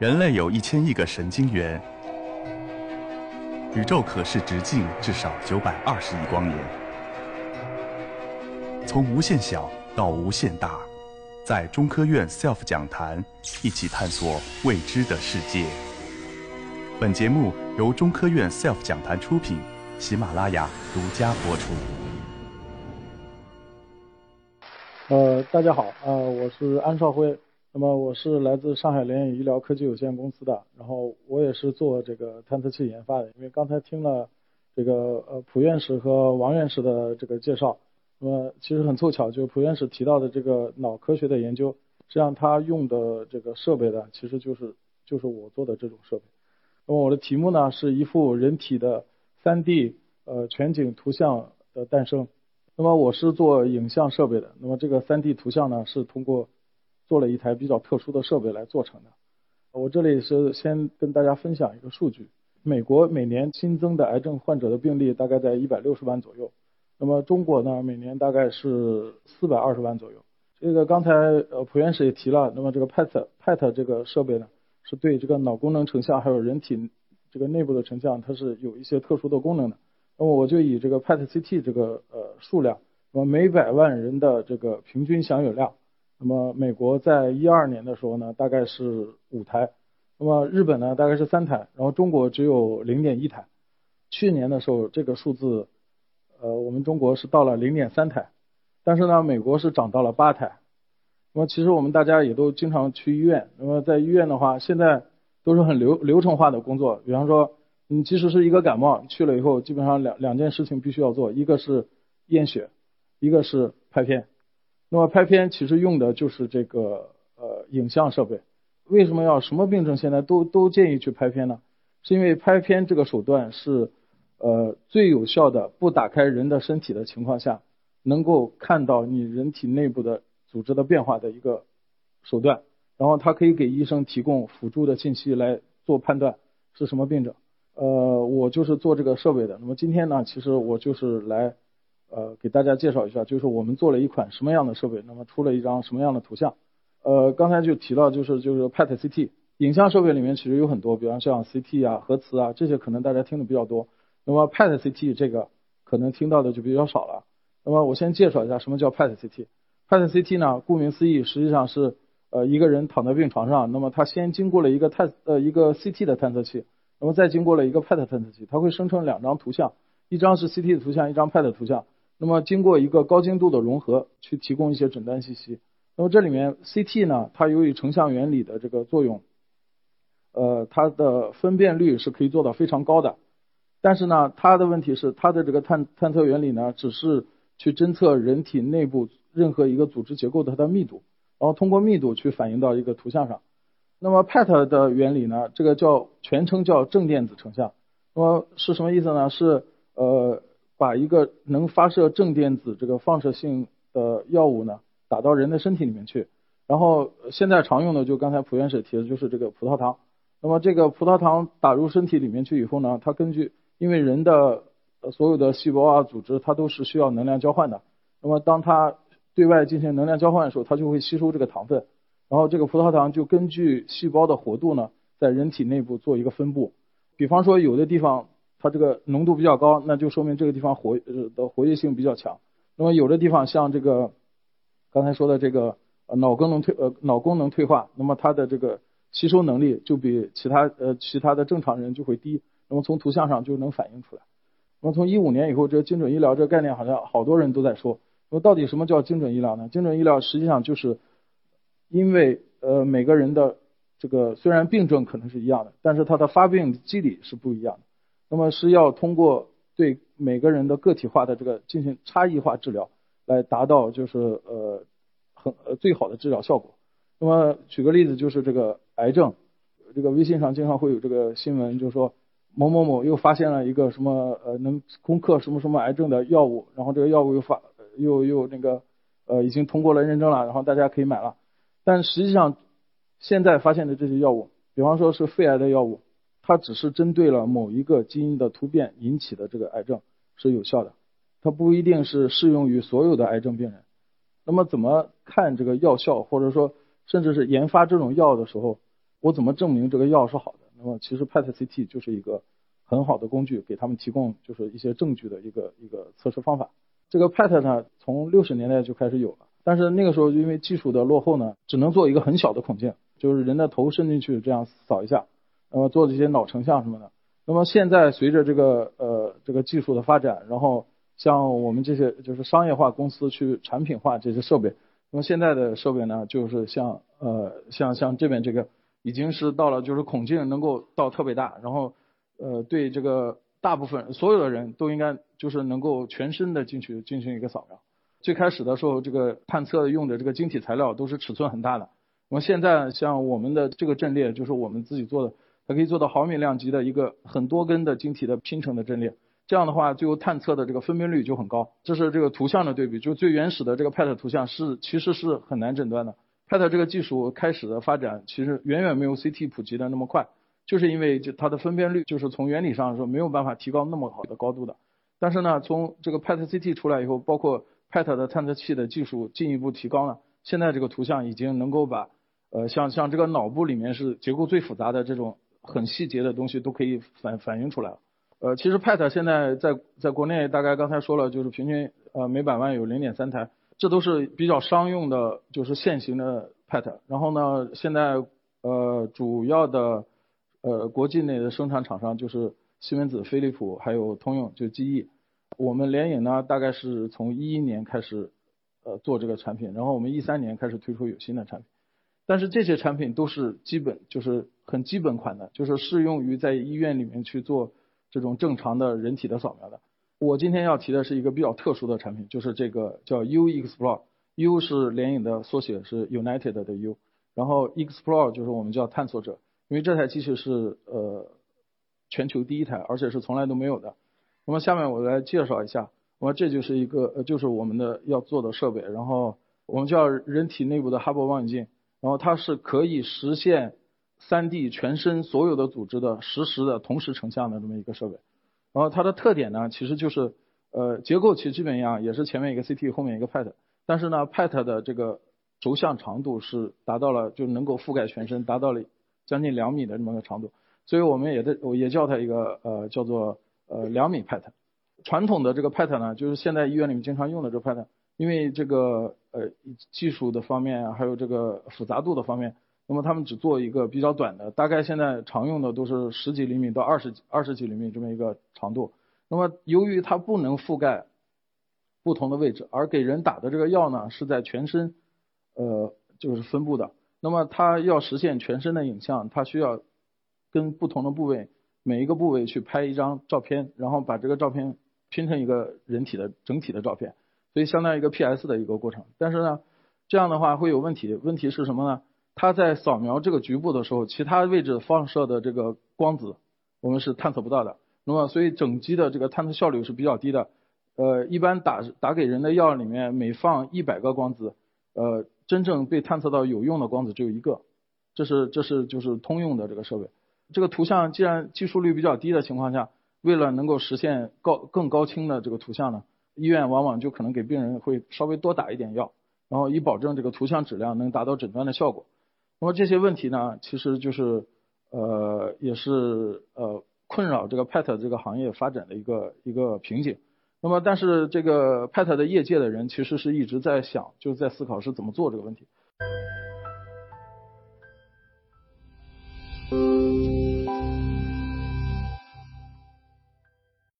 人类有一千亿个神经元，宇宙可视直径至少九百二十亿光年。从无限小到无限大，在中科院 SELF 讲坛一起探索未知的世界。本节目由中科院 SELF 讲坛出品，喜马拉雅独家播出。呃，大家好，呃，我是安少辉。那么我是来自上海联影医疗科技有限公司的，然后我也是做这个探测器研发的。因为刚才听了这个呃蒲院士和王院士的这个介绍，那么其实很凑巧，就蒲院士提到的这个脑科学的研究，实际上他用的这个设备呢，其实就是就是我做的这种设备。那么我的题目呢是一幅人体的 3D 呃全景图像的诞生。那么我是做影像设备的，那么这个 3D 图像呢是通过做了一台比较特殊的设备来做成的。我这里是先跟大家分享一个数据：美国每年新增的癌症患者的病例大概在一百六十万左右，那么中国呢每年大概是四百二十万左右。这个刚才呃蒲院士也提了，那么这个 PET PET 这个设备呢是对这个脑功能成像还有人体这个内部的成像，它是有一些特殊的功能的。那么我就以这个 PET CT 这个呃数量，那么每百万人的这个平均享有量。那么美国在一二年的时候呢，大概是五台，那么日本呢大概是三台，然后中国只有零点一台。去年的时候这个数字，呃，我们中国是到了零点三台，但是呢，美国是涨到了八台。那么其实我们大家也都经常去医院，那么在医院的话，现在都是很流流程化的工作，比方说，你即使是一个感冒去了以后，基本上两两件事情必须要做，一个是验血，一个是拍片。那么拍片其实用的就是这个呃影像设备，为什么要什么病症现在都都建议去拍片呢？是因为拍片这个手段是呃最有效的，不打开人的身体的情况下，能够看到你人体内部的组织的变化的一个手段，然后它可以给医生提供辅助的信息来做判断是什么病症。呃，我就是做这个设备的。那么今天呢，其实我就是来。呃，给大家介绍一下，就是我们做了一款什么样的设备，那么出了一张什么样的图像。呃，刚才就提到，就是就是 PET CT 影像设备里面其实有很多，比方像 CT 啊、核磁啊这些，可能大家听的比较多。那么 PET CT 这个可能听到的就比较少了。那么我先介绍一下什么叫 PET CT。PET CT 呢，顾名思义，实际上是呃一个人躺在病床上，那么他先经过了一个探呃一个 CT 的探测器，那么再经过了一个 PET 探测器，它会生成两张图像，一张是 CT 的图像，一张 PET 的图像。那么经过一个高精度的融合，去提供一些诊断信息。那么这里面 CT 呢，它由于成像原理的这个作用，呃，它的分辨率是可以做到非常高的。但是呢，它的问题是它的这个探探测原理呢，只是去侦测人体内部任何一个组织结构的它的密度，然后通过密度去反映到一个图像上。那么 PET 的原理呢，这个叫全称叫正电子成像。那么是什么意思呢？是呃。把一个能发射正电子这个放射性的药物呢，打到人的身体里面去，然后现在常用的就刚才蒲院士提的就是这个葡萄糖。那么这个葡萄糖打入身体里面去以后呢，它根据因为人的所有的细胞啊组织它都是需要能量交换的，那么当它对外进行能量交换的时候，它就会吸收这个糖分，然后这个葡萄糖就根据细胞的活度呢，在人体内部做一个分布。比方说有的地方。它这个浓度比较高，那就说明这个地方活呃的活跃性比较强。那么有的地方像这个刚才说的这个脑功能退呃脑功能退化，那么它的这个吸收能力就比其他呃其他的正常人就会低。那么从图像上就能反映出来。那么从一五年以后，这个精准医疗这个概念好像好多人都在说。那么到底什么叫精准医疗呢？精准医疗实际上就是因为呃每个人的这个虽然病症可能是一样的，但是它的发病机理是不一样的。那么是要通过对每个人的个体化的这个进行差异化治疗，来达到就是呃很呃最好的治疗效果。那么举个例子，就是这个癌症，这个微信上经常会有这个新闻，就是说某某某又发现了一个什么呃能攻克什么什么癌症的药物，然后这个药物又发又又那个呃已经通过了认证了，然后大家可以买了。但实际上现在发现的这些药物，比方说是肺癌的药物。它只是针对了某一个基因的突变引起的这个癌症是有效的，它不一定是适用于所有的癌症病人。那么怎么看这个药效，或者说甚至是研发这种药的时候，我怎么证明这个药是好的？那么其实 PET CT 就是一个很好的工具，给他们提供就是一些证据的一个一个测试方法。这个 PET 呢，从六十年代就开始有了，但是那个时候因为技术的落后呢，只能做一个很小的孔径，就是人的头伸进去这样扫一下，那么做这些脑成像什么的。那么现在随着这个呃这个技术的发展，然后像我们这些就是商业化公司去产品化这些设备，那么现在的设备呢，就是像呃像像这边这个。已经是到了，就是孔径能够到特别大，然后呃对这个大部分所有的人都应该就是能够全身的进去进行一个扫描。最开始的时候，这个探测用的这个晶体材料都是尺寸很大的。那么现在像我们的这个阵列，就是我们自己做的，它可以做到毫米量级的一个很多根的晶体的拼成的阵列。这样的话，最后探测的这个分辨率就很高。这是这个图像的对比，就最原始的这个 PET 图像是其实是很难诊断的。PET 这个技术开始的发展，其实远远没有 CT 普及的那么快，就是因为就它的分辨率，就是从原理上说没有办法提高那么好的高度的。但是呢，从这个 PET CT 出来以后，包括 PET 的探测器的技术进一步提高了，现在这个图像已经能够把呃像像这个脑部里面是结构最复杂的这种很细节的东西都可以反反映出来了。呃，其实 PET 现在在在国内大概刚才说了，就是平均呃每百万有零点三台。这都是比较商用的，就是现行的 PET。然后呢，现在呃主要的呃国际内的生产厂商就是西门子、飞利浦还有通用，就 GE。我们联影呢，大概是从一一年开始呃做这个产品，然后我们一三年开始推出有新的产品。但是这些产品都是基本就是很基本款的，就是适用于在医院里面去做这种正常的人体的扫描的。我今天要提的是一个比较特殊的产品，就是这个叫 U Explore。U 是联影的缩写，是 United 的 U。然后 Explore 就是我们叫探索者，因为这台机器是呃全球第一台，而且是从来都没有的。那么下面我来介绍一下，那么这就是一个呃就是我们的要做的设备，然后我们叫人体内部的哈勃望远镜，然后它是可以实现 3D 全身所有的组织的实时的同时成像的这么一个设备。然后它的特点呢，其实就是呃结构其实基本一样，也是前面一个 CT，后面一个 PET，但是呢 PET 的这个轴向长度是达到了就能够覆盖全身，达到了将近两米的这么个长度，所以我们也在我也叫它一个呃叫做呃两米 PET。传统的这个 PET 呢，就是现在医院里面经常用的这个 PET，因为这个呃技术的方面还有这个复杂度的方面。那么他们只做一个比较短的，大概现在常用的都是十几厘米到二十二十几厘米这么一个长度。那么由于它不能覆盖不同的位置，而给人打的这个药呢是在全身呃就是分布的，那么它要实现全身的影像，它需要跟不同的部位每一个部位去拍一张照片，然后把这个照片拼成一个人体的整体的照片，所以相当于一个 PS 的一个过程。但是呢，这样的话会有问题，问题是什么呢？它在扫描这个局部的时候，其他位置放射的这个光子，我们是探测不到的。那么，所以整机的这个探测效率是比较低的。呃，一般打打给人的药里面，每放一百个光子，呃，真正被探测到有用的光子只有一个。这是这是就是通用的这个设备。这个图像既然技术率比较低的情况下，为了能够实现高更高清的这个图像呢，医院往往就可能给病人会稍微多打一点药，然后以保证这个图像质量能达到诊断的效果。那么这些问题呢，其实就是呃，也是呃困扰这个 PET 这个行业发展的一个一个瓶颈。那么，但是这个 PET 的业界的人其实是一直在想，就是在思考是怎么做这个问题。